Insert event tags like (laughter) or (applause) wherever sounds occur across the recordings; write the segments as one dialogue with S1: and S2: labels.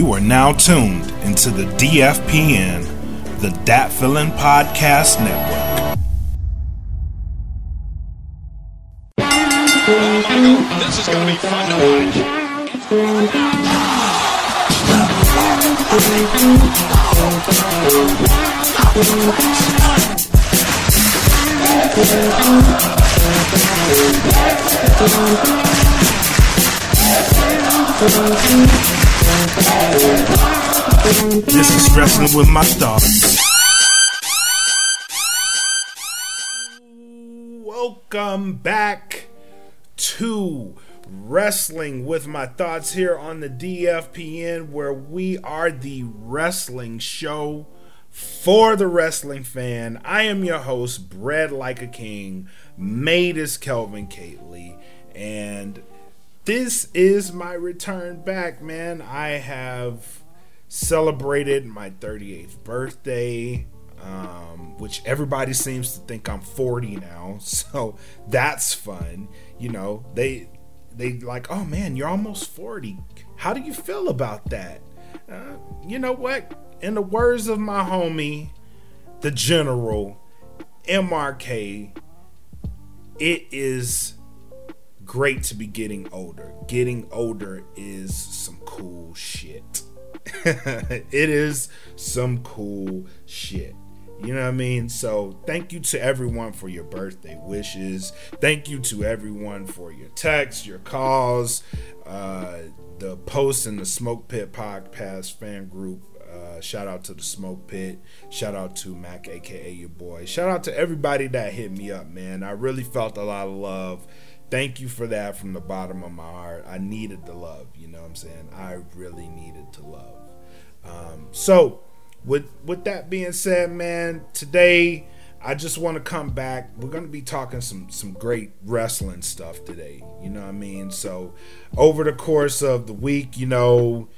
S1: You are now tuned into the DFPN, the Dat Feeling Podcast Network.
S2: This is going to be fun to watch.
S1: This is Wrestling with My Thoughts. Welcome back to Wrestling with My Thoughts here on the DFPN, where we are the wrestling show for the wrestling fan. I am your host, Bred Like a King, made as Kelvin Cately, and this is my return back, man. I have celebrated my 38th birthday, um, which everybody seems to think I'm 40 now, (laughs) so that's fun. You know, they they like, oh man, you're almost 40. How do you feel about that? Uh, you know what? In the words of my homie, the General MRK, it is great to be getting older. Getting older is some cool shit. (laughs) it is some cool shit. You know what I mean? So, thank you to everyone for your birthday wishes. Thank you to everyone for your texts, your calls, uh, the posts in the Smoke Pit Podcast fan group. Uh, shout out to the Smoke Pit. Shout out to Mac, aka your boy. Shout out to everybody that hit me up, man. I really felt a lot of love. Thank you for that from the bottom of my heart. I needed the love, you know what I'm saying? I really needed to love. Um, so, with with that being said, man, today I just want to come back. We're gonna be talking some some great wrestling stuff today. You know what I mean? So over the course of the week, you know,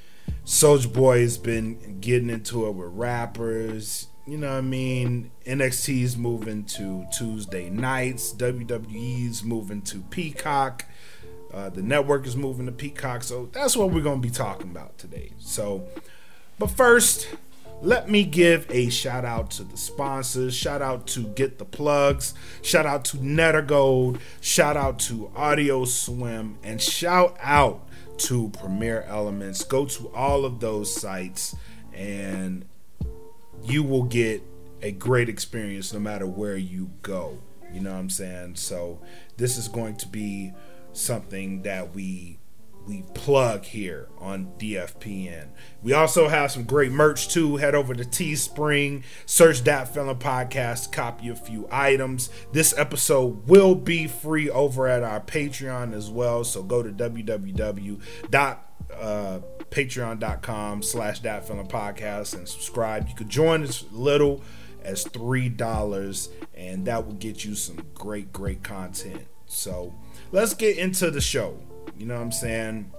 S1: Soulja Boy has been getting into it with rappers. You know what I mean? NXT's moving to Tuesday nights. WWE's moving to Peacock. Uh, the network is moving to Peacock. So that's what we're gonna be talking about today. So, but first, let me give a shout out to the sponsors. Shout out to Get the Plugs. Shout out to Nettergold. Shout out to Audio Swim. And shout out to Premier Elements. Go to all of those sites and you will get a great experience no matter where you go. You know what I'm saying? So this is going to be something that we we plug here on DFPN. We also have some great merch too. Head over to Teespring, search Dat Feeling Podcast, copy a few items. This episode will be free over at our Patreon as well. So go to www. Uh, patreon.com slash that feeling podcast and subscribe you could join as little as three dollars and that will get you some great great content so let's get into the show you know what I'm saying?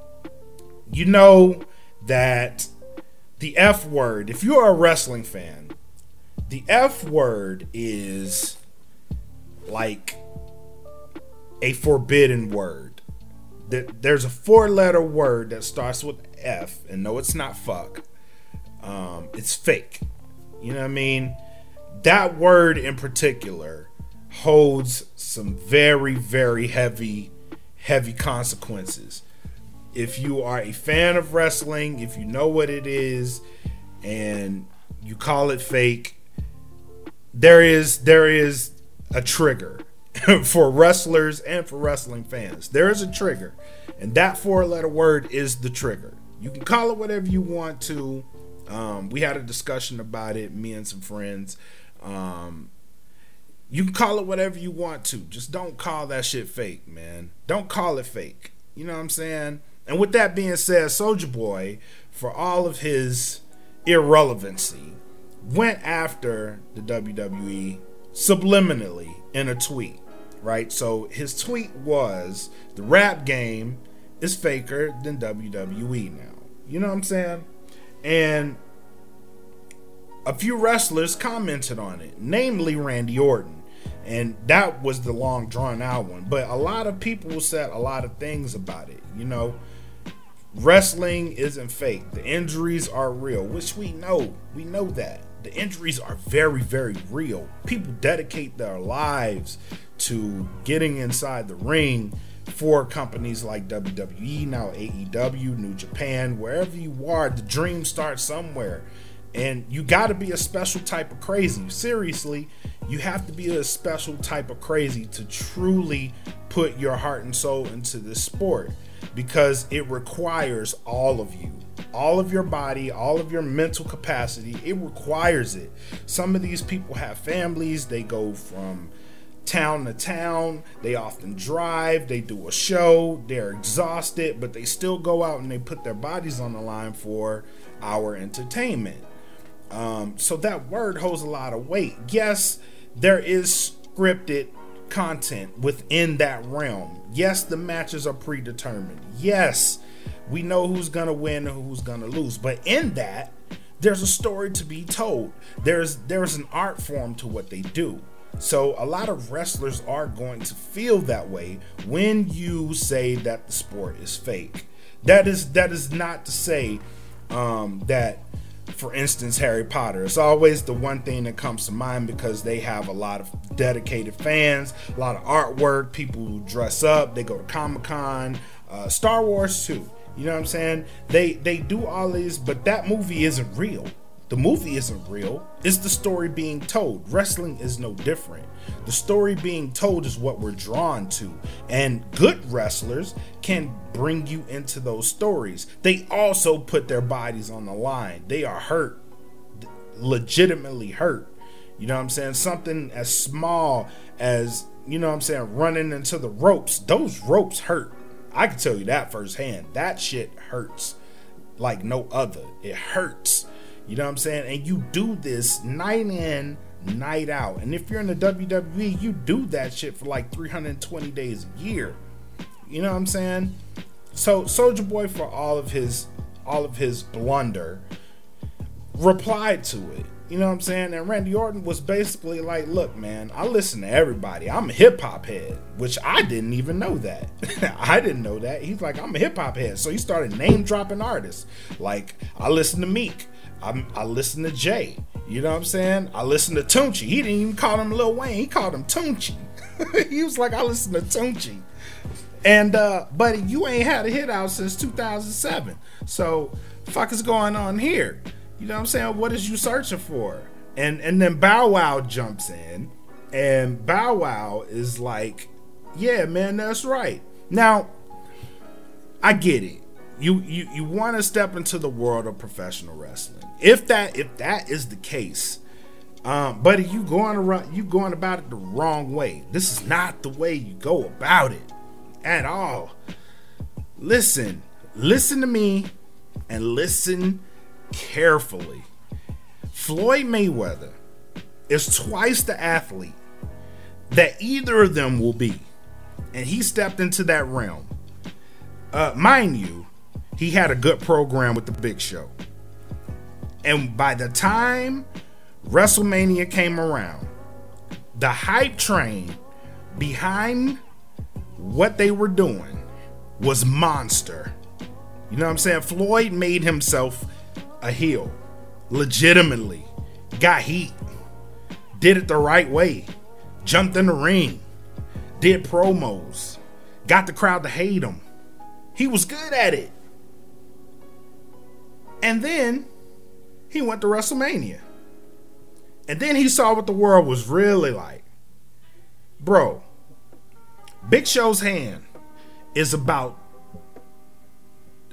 S1: You know that the F word, if you're a wrestling fan, the F word is like a forbidden word. There's a four letter word that starts with F, and no, it's not fuck. Um, it's fake. You know what I mean? That word in particular holds some very, very heavy heavy consequences. If you are a fan of wrestling, if you know what it is, and you call it fake, there is there is a trigger (laughs) for wrestlers and for wrestling fans. There is a trigger, and that four-letter word is the trigger. You can call it whatever you want to. Um, we had a discussion about it, me and some friends. Um, you can call it whatever you want to. Just don't call that shit fake, man. Don't call it fake. You know what I'm saying? And with that being said, Soulja Boy, for all of his irrelevancy, went after the WWE subliminally in a tweet, right? So his tweet was the rap game is faker than WWE now. You know what I'm saying? And a few wrestlers commented on it, namely Randy Orton and that was the long drawn out one but a lot of people said a lot of things about it you know Wrestling isn't fake. The injuries are real, which we know. We know that. The injuries are very, very real. People dedicate their lives to getting inside the ring for companies like WWE, now AEW, New Japan, wherever you are, the dream starts somewhere. And you got to be a special type of crazy. Seriously, you have to be a special type of crazy to truly put your heart and soul into this sport because it requires all of you, all of your body, all of your mental capacity. It requires it. Some of these people have families, they go from town to town. They often drive, they do a show, they're exhausted, but they still go out and they put their bodies on the line for our entertainment. Um, so that word holds a lot of weight. Yes, there is scripted content within that realm. Yes, the matches are predetermined. Yes, we know who's going to win and who's going to lose. But in that, there's a story to be told. There's there's an art form to what they do. So a lot of wrestlers are going to feel that way when you say that the sport is fake. That is that is not to say um, that for instance, Harry Potter. It's always the one thing that comes to mind because they have a lot of dedicated fans, a lot of artwork, people who dress up, they go to Comic Con, uh, Star Wars too. You know what I'm saying? They they do all these, but that movie isn't real. The movie isn't real. It's the story being told. Wrestling is no different. The story being told is what we're drawn to. And good wrestlers can bring you into those stories. They also put their bodies on the line. They are hurt, legitimately hurt. You know what I'm saying? Something as small as, you know what I'm saying, running into the ropes. Those ropes hurt. I can tell you that firsthand. That shit hurts like no other. It hurts. You know what I'm saying? And you do this night in, night out. And if you're in the WWE, you do that shit for like 320 days a year. You know what I'm saying? So Soulja Boy for all of his all of his blunder replied to it. You know what I'm saying? And Randy Orton was basically like, look, man, I listen to everybody. I'm a hip hop head, which I didn't even know that. (laughs) I didn't know that. He's like, I'm a hip hop head. So he started name dropping artists. Like, I listen to Meek. I, I listen to Jay. You know what I'm saying? I listen to Tunechi. He didn't even call him Lil Wayne. He called him Tunechi. (laughs) he was like, I listen to Tunechi. And uh, buddy, you ain't had a hit out since 2007. So, fuck is going on here? You know what I'm saying? What is you searching for? And and then Bow Wow jumps in, and Bow Wow is like, "Yeah, man, that's right." Now, I get it. You you you want to step into the world of professional wrestling. If that if that is the case, um, buddy, you going around you going about it the wrong way. This is not the way you go about it at all. Listen, listen to me, and listen carefully. Floyd Mayweather is twice the athlete that either of them will be, and he stepped into that realm. Uh, mind you, he had a good program with the Big Show. And by the time WrestleMania came around, the hype train behind what they were doing was monster. You know what I'm saying? Floyd made himself a heel, legitimately, got heat, did it the right way, jumped in the ring, did promos, got the crowd to hate him. He was good at it. And then he went to WrestleMania. And then he saw what the world was really like. Bro, Big Show's hand is about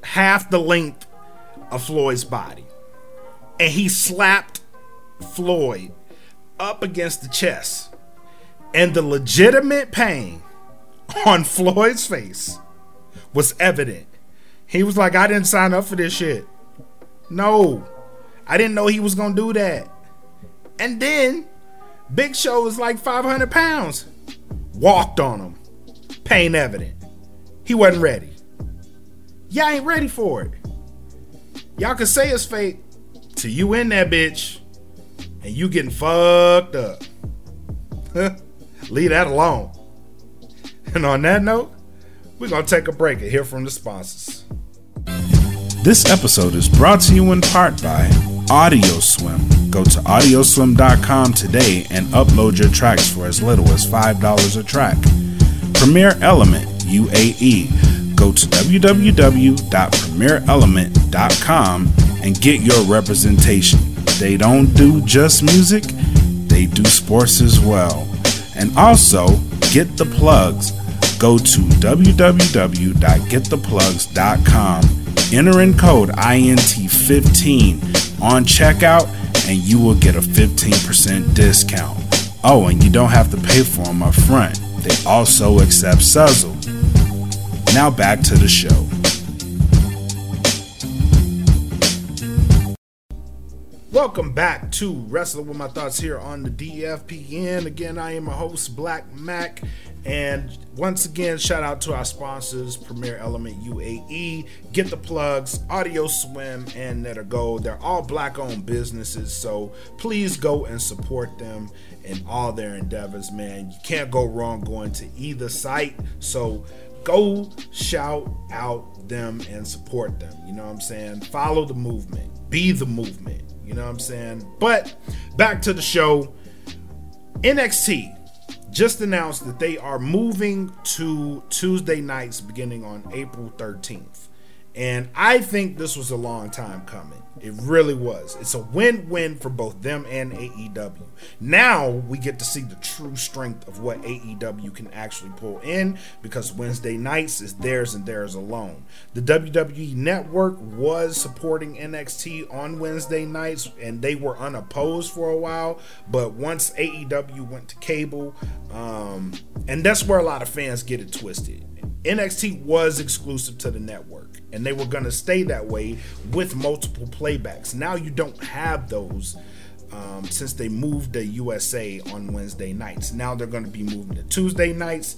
S1: half the length of Floyd's body. And he slapped Floyd up against the chest. And the legitimate pain on Floyd's face was evident. He was like, I didn't sign up for this shit. No, I didn't know he was gonna do that. And then Big Show was like 500 pounds. Walked on him. Pain evident. He wasn't ready. Y'all ain't ready for it. Y'all can say it's fake till you in that bitch and you getting fucked up. (laughs) Leave that alone. And on that note, we're gonna take a break and hear from the sponsors. This episode is brought to you in part by AudioSwim. Go to audioswim.com today and upload your tracks for as little as $5 a track. Premier Element UAE. Go to www.premierelement.com and get your representation. They don't do just music, they do sports as well. And also, get the plugs. Go to www.gettheplugs.com. Enter in code INT15 on checkout, and you will get a 15% discount. Oh, and you don't have to pay for them up front. They also accept Sezzle. Now back to the show. Welcome back to Wrestling with My Thoughts here on the DFPN. Again, I am a host, Blak Makk. And once again, shout out to our sponsors, Premier Element UAE, Get the Plugs, Audio Swim, and Netter Gold. They're all black owned businesses, so please go and support them in all their endeavors, man. You can't go wrong going to either site. So go shout out them and support them. You know what I'm saying? Follow the movement, be the movement. You know what I'm saying? But back to the show. NXT just announced that they are moving to Tuesday nights beginning on April 13th. And I think this was a long time coming. It really was. It's a win win for both them and AEW. Now we get to see the true strength of what AEW can actually pull in because Wednesday nights is theirs and theirs alone. The WWE Network was supporting NXT on Wednesday nights and they were unopposed for a while. But once AEW went to cable, um, and that's where a lot of fans get it twisted. NXT was exclusive to the network and they were going to stay that way with multiple playbacks. Now you don't have those um, since they moved the USA on Wednesday nights. Now they're going to be moving to Tuesday nights.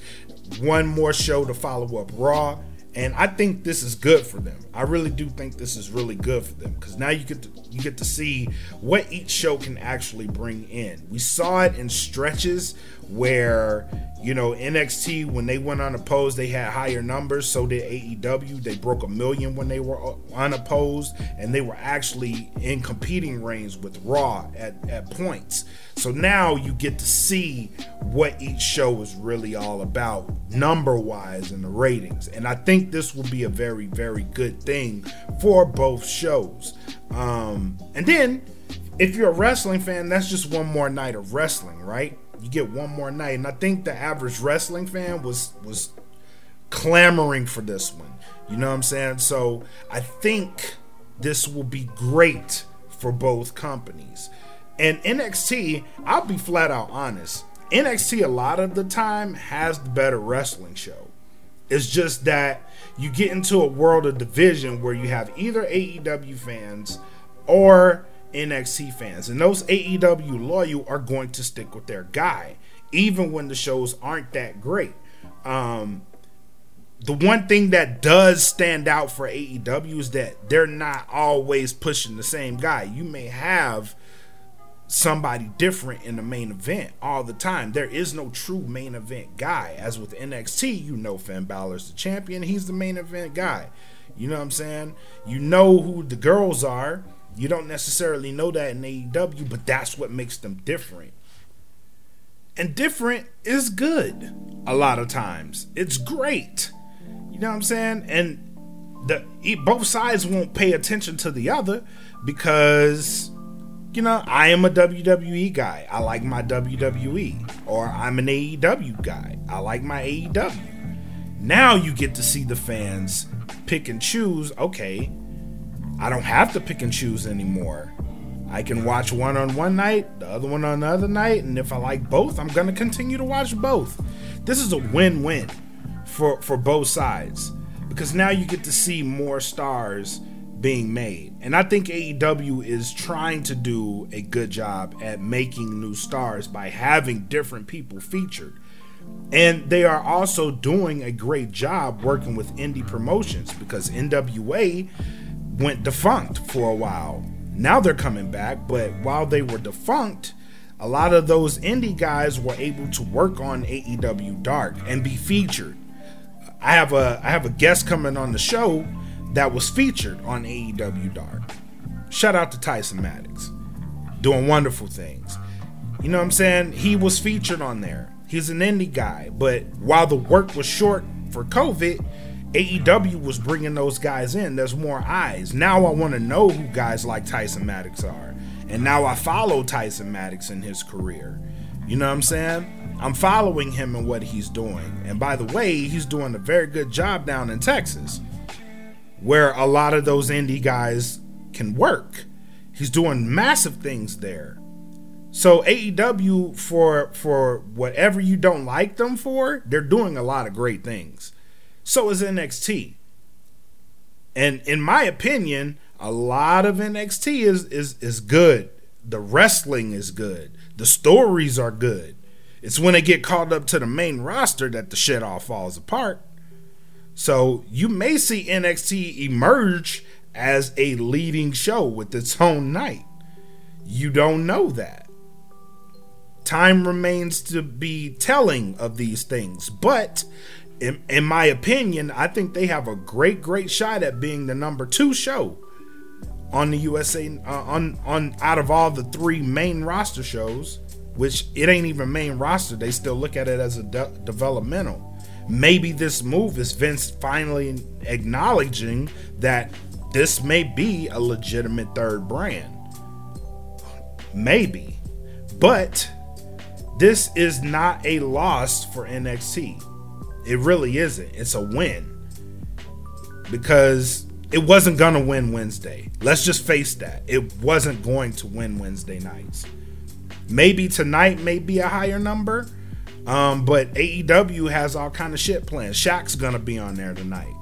S1: One more show to follow up Raw. And I think this is good for them. I really do think this is really good for them because now you get to you get to see what each show can actually bring in. We saw it in stretches where you know NXT when they went unopposed they had higher numbers. So did AEW they broke a million when they were unopposed and they were actually in competing range with Raw at, at points. So now you get to see what each show is really all about number wise in the ratings. And I think this will be a very very good thing for both shows. Um, and then if you're a wrestling fan that's just one more night of wrestling right you get one more night. And I think the average wrestling fan was was clamoring for this one. You know what I'm saying? So I think this will be great for both companies. And NXT, I'll be flat out honest. NXT a lot of the time has the better wrestling show. It's just that you get into a world of division where you have either AEW fans or NXT fans. And those AEW loyal are going to stick with their guy, even when the shows aren't that great. Um, the one thing that does stand out for AEW is that they're not always pushing the same guy. You may have somebody different in the main event all the time. There is no true main event guy. As with NXT, you know Finn Balor's the champion, he's the main event guy. You know what I'm saying? You know who the girls are. You don't necessarily know that in AEW, but that's what makes them different. And different is good a lot of times. It's great. You know what I'm saying? And the both sides won't pay attention to the other because you know, I am a WWE guy. I like my WWE. Or I'm an AEW guy. I like my AEW. Now you get to see the fans pick and choose, okay, I don't have to pick and choose anymore. I can watch one on one night, the other one on the other night, and if I like both, I'm going to continue to watch both. This is a win-win for for both sides because now you get to see more stars being made. And I think AEW is trying to do a good job at making new stars by having different people featured. And they are also doing a great job working with indie promotions because NWA went defunct for a while. Now they're coming back, but while they were defunct, a lot of those indie guys were able to work on AEW Dark and be featured. I have a I have a guest coming on the show that was featured on AEW Dark. Shout out to Tyson Maddox, doing wonderful things. You know what I'm saying? He was featured on there. He's an indie guy, but while the work was short for COVID, AEW was bringing those guys in. There's more eyes. Now I want to know who guys like Tyson Maddox are. And now I follow Tyson Maddox in his career. You know what I'm saying? I'm following him and what he's doing. And by the way, he's doing a very good job down in Texas, where a lot of those indie guys can work. He's doing massive things there. So AEW for for whatever you don't like them for, they're doing a lot of great things. So is NXT. And in my opinion, a lot of NXT is is is good. The wrestling is good. The stories are good. It's when they get called up to the main roster that the shit all falls apart. So you may see NXT emerge as a leading show with its own night. You don't know that. Time remains to be telling of these things, but in, in my opinion, I think they have a great, great shot at being the number two show on the USA uh, on on out of all the three main roster shows, which it ain't even main roster. They still look at it as a de- developmental. Maybe this move is Vince finally acknowledging that this may be a legitimate third brand. Maybe. But this is not a loss for NXT. It really isn't. It's a win. Because it wasn't going to win Wednesday. Let's just face that. It wasn't going to win Wednesday nights. Maybe tonight may be a higher number. Um, but AEW has all kind of shit planned. Shaq's gonna be on there tonight.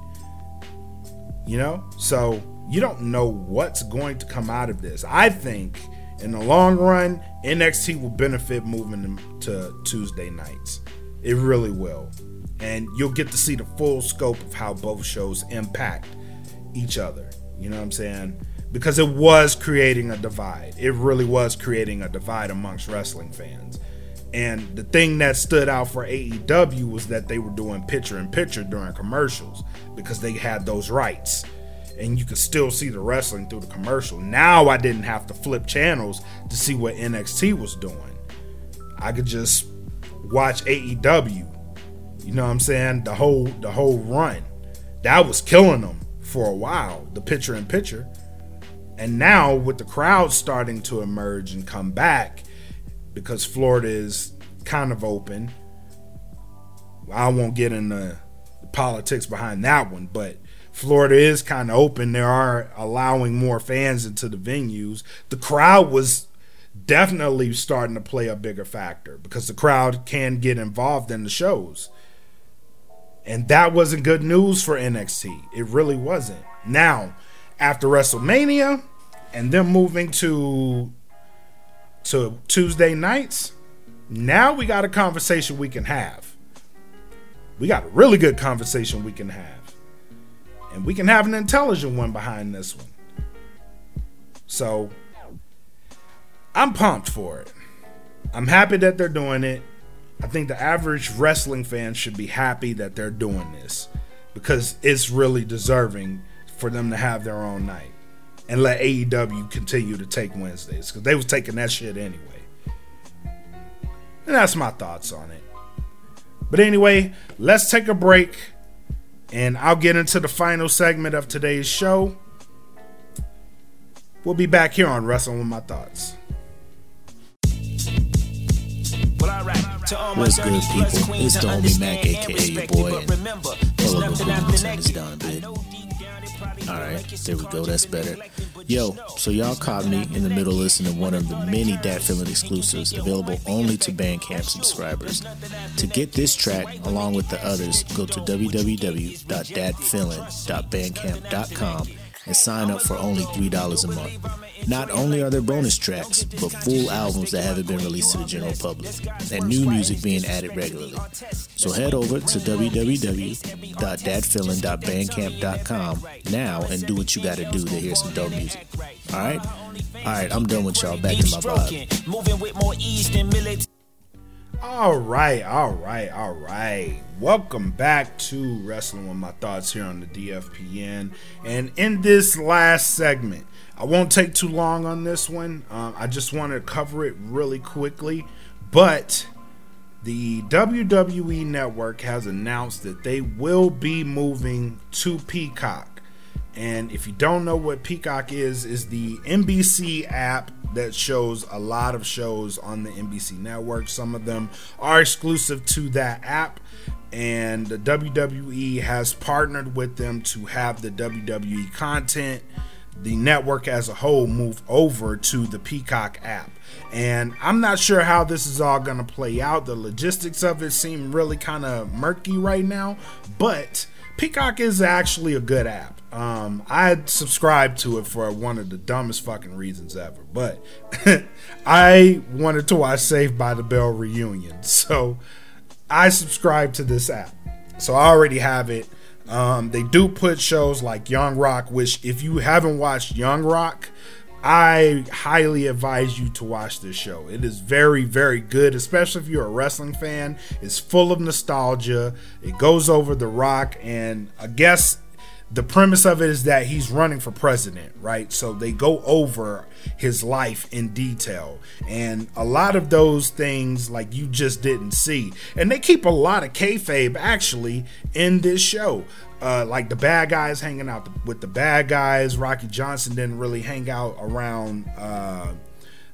S1: You know? So you don't know what's going to come out of this. I think in the long run, NXT will benefit moving to Tuesday nights. It really will. And you'll get to see the full scope of how both shows impact each other. You know what I'm saying? Because it was creating a divide. It really was creating a divide amongst wrestling fans. And the thing that stood out for AEW was that they were doing picture in picture during commercials because they had those rights and you could still see the wrestling through the commercial. Now I didn't have to flip channels to see what NXT was doing. I could just watch AEW. You know what I'm saying? The whole the whole run. That was killing them for a while, the picture in picture. And now with the crowd starting to emerge and come back because Florida is kind of open. I won't get into the politics behind that one, but Florida is kind of open. They are allowing more fans into the venues. The crowd was definitely starting to play a bigger factor because the crowd can get involved in the shows. And that wasn't good news for NXT. It really wasn't. Now, after WrestleMania and them moving to to Tuesday nights, now we got a conversation we can have. We got a really good conversation we can have. And we can have an intelligent one behind this one. So I'm pumped for it. I'm happy that they're doing it. I think the average wrestling fan should be happy that they're doing this because it's really deserving for them to have their own night and let AEW continue to take Wednesdays because they was taking that shit anyway. And that's my thoughts on it. But anyway, let's take a break. And I'll get into the final segment of today's show. We'll be back here on Wrestling with My Thoughts.
S3: What's good, people? It's the homie Mac, aka your boy, and fellow Lieutenant is down a bit. Alright, there we go, that's better. Yo, so y'all caught me in the middle listening to one of the many Dat Feeling exclusives available only to Bandcamp subscribers. To get this track, along with the others, go to www.datfeeling.bandcamp.com and sign up for only $3 a month. Not only are there bonus tracks, but full albums that haven't been released to the general public, and new music being added regularly. So head over to www.datfeeling.bandcamp.com now and do what you gotta do to hear some dope music. Alright? Alright, I'm done with y'all. Back in my vibe.
S1: All right, all right, all right. Welcome back to Wrestling with My Thoughts here on the DFPN. And in this last segment, I won't take too long on this one. Um, I just want to cover it really quickly. But the WWE Network has announced that they will be moving to Peacock. And if you don't know what Peacock is, is the NBC app that shows a lot of shows on the NBC network. Some of them are exclusive to that app, and the WWE has partnered with them to have the WWE content, the network as a whole, move over to the Peacock app. And I'm not sure how this is all going to play out. The logistics of it seem really kind of murky right now, but Peacock is actually a good app. Um, I subscribed to it for one of the dumbest fucking reasons ever, but (laughs) I wanted to watch Saved by the Bell reunion, (laughs) so I subscribed to this app. So I already have it. Um, they do put shows like Young Rock, which if you haven't watched Young Rock, I highly advise you to watch this show. It is very, very good, especially if you're a wrestling fan. It's full of nostalgia. It goes over The Rock, and I guess the premise of it is that he's running for president, right? So they go over his life in detail. And a lot of those things, like you just didn't see. And they keep a lot of kayfabe actually in this show. Uh, like the bad guys hanging out with the bad guys. Rocky Johnson didn't really hang out around uh,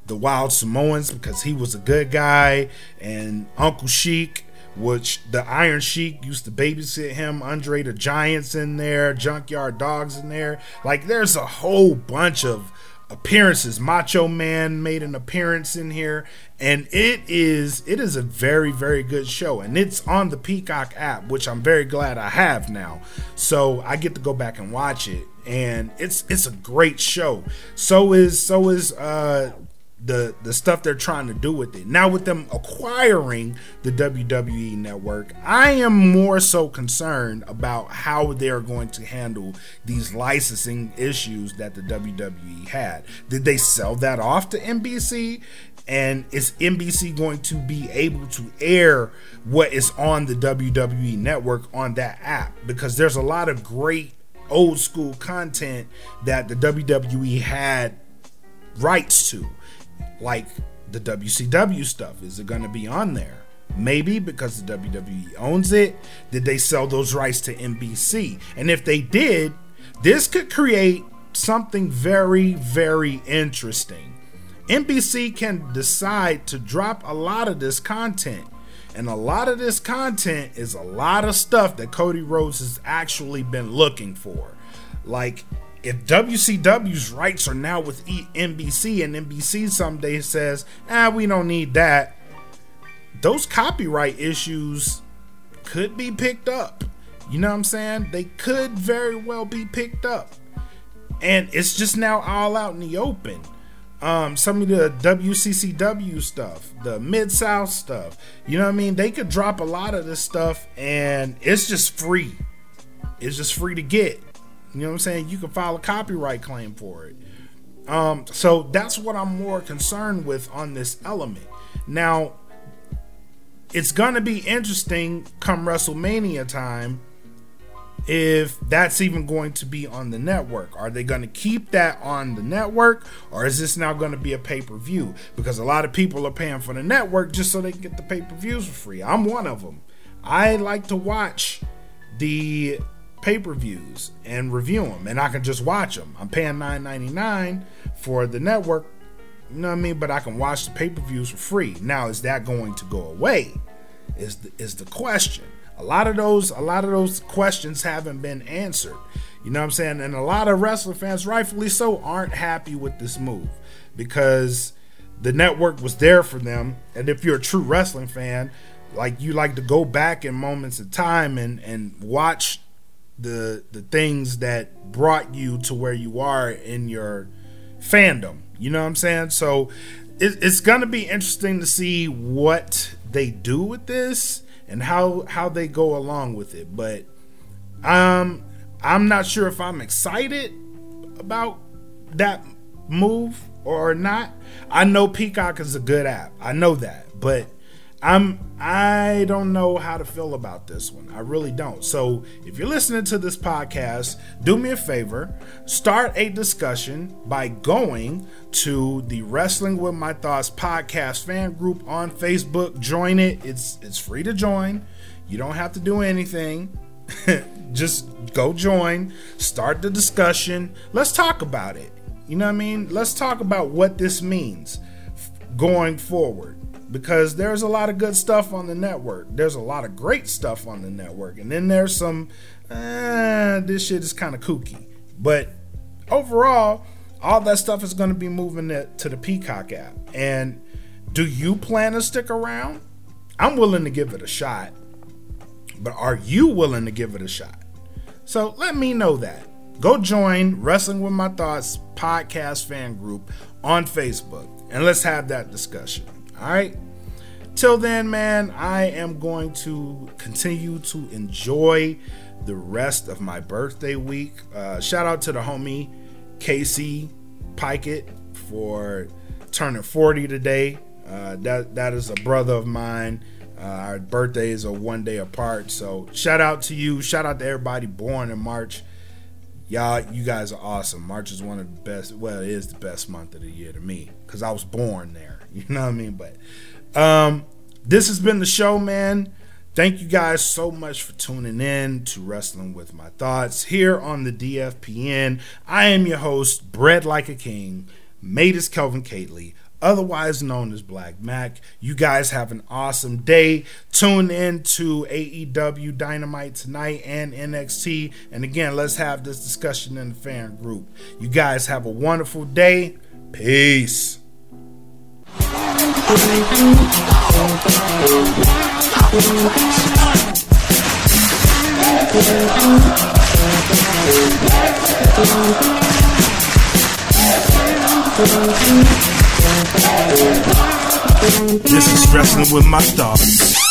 S1: the Wild Samoans because he was a good guy. And Uncle Sheik which the Iron Sheik used to babysit him, Andre the Giant's in there, Junkyard Dogs in there. Like there's a whole bunch of appearances. Macho Man made an appearance in here and it is it is a very very good show and it's on the Peacock app, which I'm very glad I have now. So I get to go back and watch it and it's it's a great show. So is so is uh the the stuff they're trying to do with it. Now with them acquiring the WWE network, I am more so concerned about how they're going to handle these licensing issues that the WWE had. Did they sell that off to NBC? And is NBC going to be able to air what is on the WWE network on that app? Because there's a lot of great old school content that the WWE had rights to like the WCW stuff. Is it going to be on there? Maybe because the WWE owns it. Did they sell those rights to NBC? And if they did, this could create something very, very interesting. NBC can decide to drop a lot of this content. And a lot of this content is a lot of stuff that Cody Rhodes has actually been looking for. Like if WCW's rights are now with NBC and NBC someday says, ah, we don't need that, those copyright issues could be picked up. You know what I'm saying? They could very well be picked up. And it's just now all out in the open. Um, some of the WCCW stuff, the Mid South stuff, you know what I mean? They could drop a lot of this stuff and it's just free. It's just free to get. You know what I'm saying? You can file a copyright claim for it. Um, so that's what I'm more concerned with on this element. Now, it's gonna be interesting come WrestleMania time if that's even going to be on the network. Are they going to keep that on the network or is this now going to be a pay per view? Because a lot of people are paying for the network just so they can get the pay per views for free. I'm one of them. I like to watch the pay per views and review them, and I can just watch them. I'm paying nine ninety nine for the network, you know what I mean? But I can watch the pay per views for free. Now, is that going to go away? Is the, is the question? A lot of those, a lot of those questions haven't been answered. You know what I'm saying? And a lot of wrestling fans, rightfully so, aren't happy with this move because the network was there for them. And if you're a true wrestling fan, like you like to go back in moments of time and and watch the the things that brought you to where you are in your fandom. You know what I'm saying? So it, it's gonna be interesting to see what they do with this and how how they go along with it. But um, I'm not sure if I'm excited about that move or not. I know Peacock is a good app. I know that, but I'm I don't know how to feel about this one. I really don't. So, if you're listening to this podcast, do me a favor, start a discussion by going to the Wrestling with My Thoughts podcast fan group on Facebook. Join it. It's it's free to join. You don't have to do anything. (laughs) Just go join, start the discussion. Let's talk about it. You know what I mean? Let's talk about what this means going forward because there's a lot of good stuff on the network. There's a lot of great stuff on the network, and then there's some, eh, this shit is kind of kooky. But overall, all that stuff is going to be moving to the Peacock app. And do you plan to stick around? I'm willing to give it a shot, but are you willing to give it a shot? So let me know that. Go join Wrestling with My Thoughts podcast fan group on Facebook and let's have that discussion. All right. Till then, man, I am going to continue to enjoy the rest of my birthday week. Uh, shout out to the homie Casey Pikett for turning 40 today. Uh, that that is a brother of mine. Uh, our birthdays are one day apart, so shout out to you. Shout out to everybody born in March. Y'all, you guys are awesome. March is one of the best. Well, it is the best month of the year to me because I was born there. (laughs) You know what I mean? But um, this has been the show, man. Thank you guys so much for tuning in to Wrestling with My Thoughts here on the DFPN. I am your host, Bread Like a King, made as Kelvin Kately, otherwise known as Blak Makk. You guys have an awesome day. Tune in to AEW Dynamite tonight and NXT. And again, let's have this discussion in the fan group. You guys have a wonderful day. Peace. This is wrestling with my thoughts.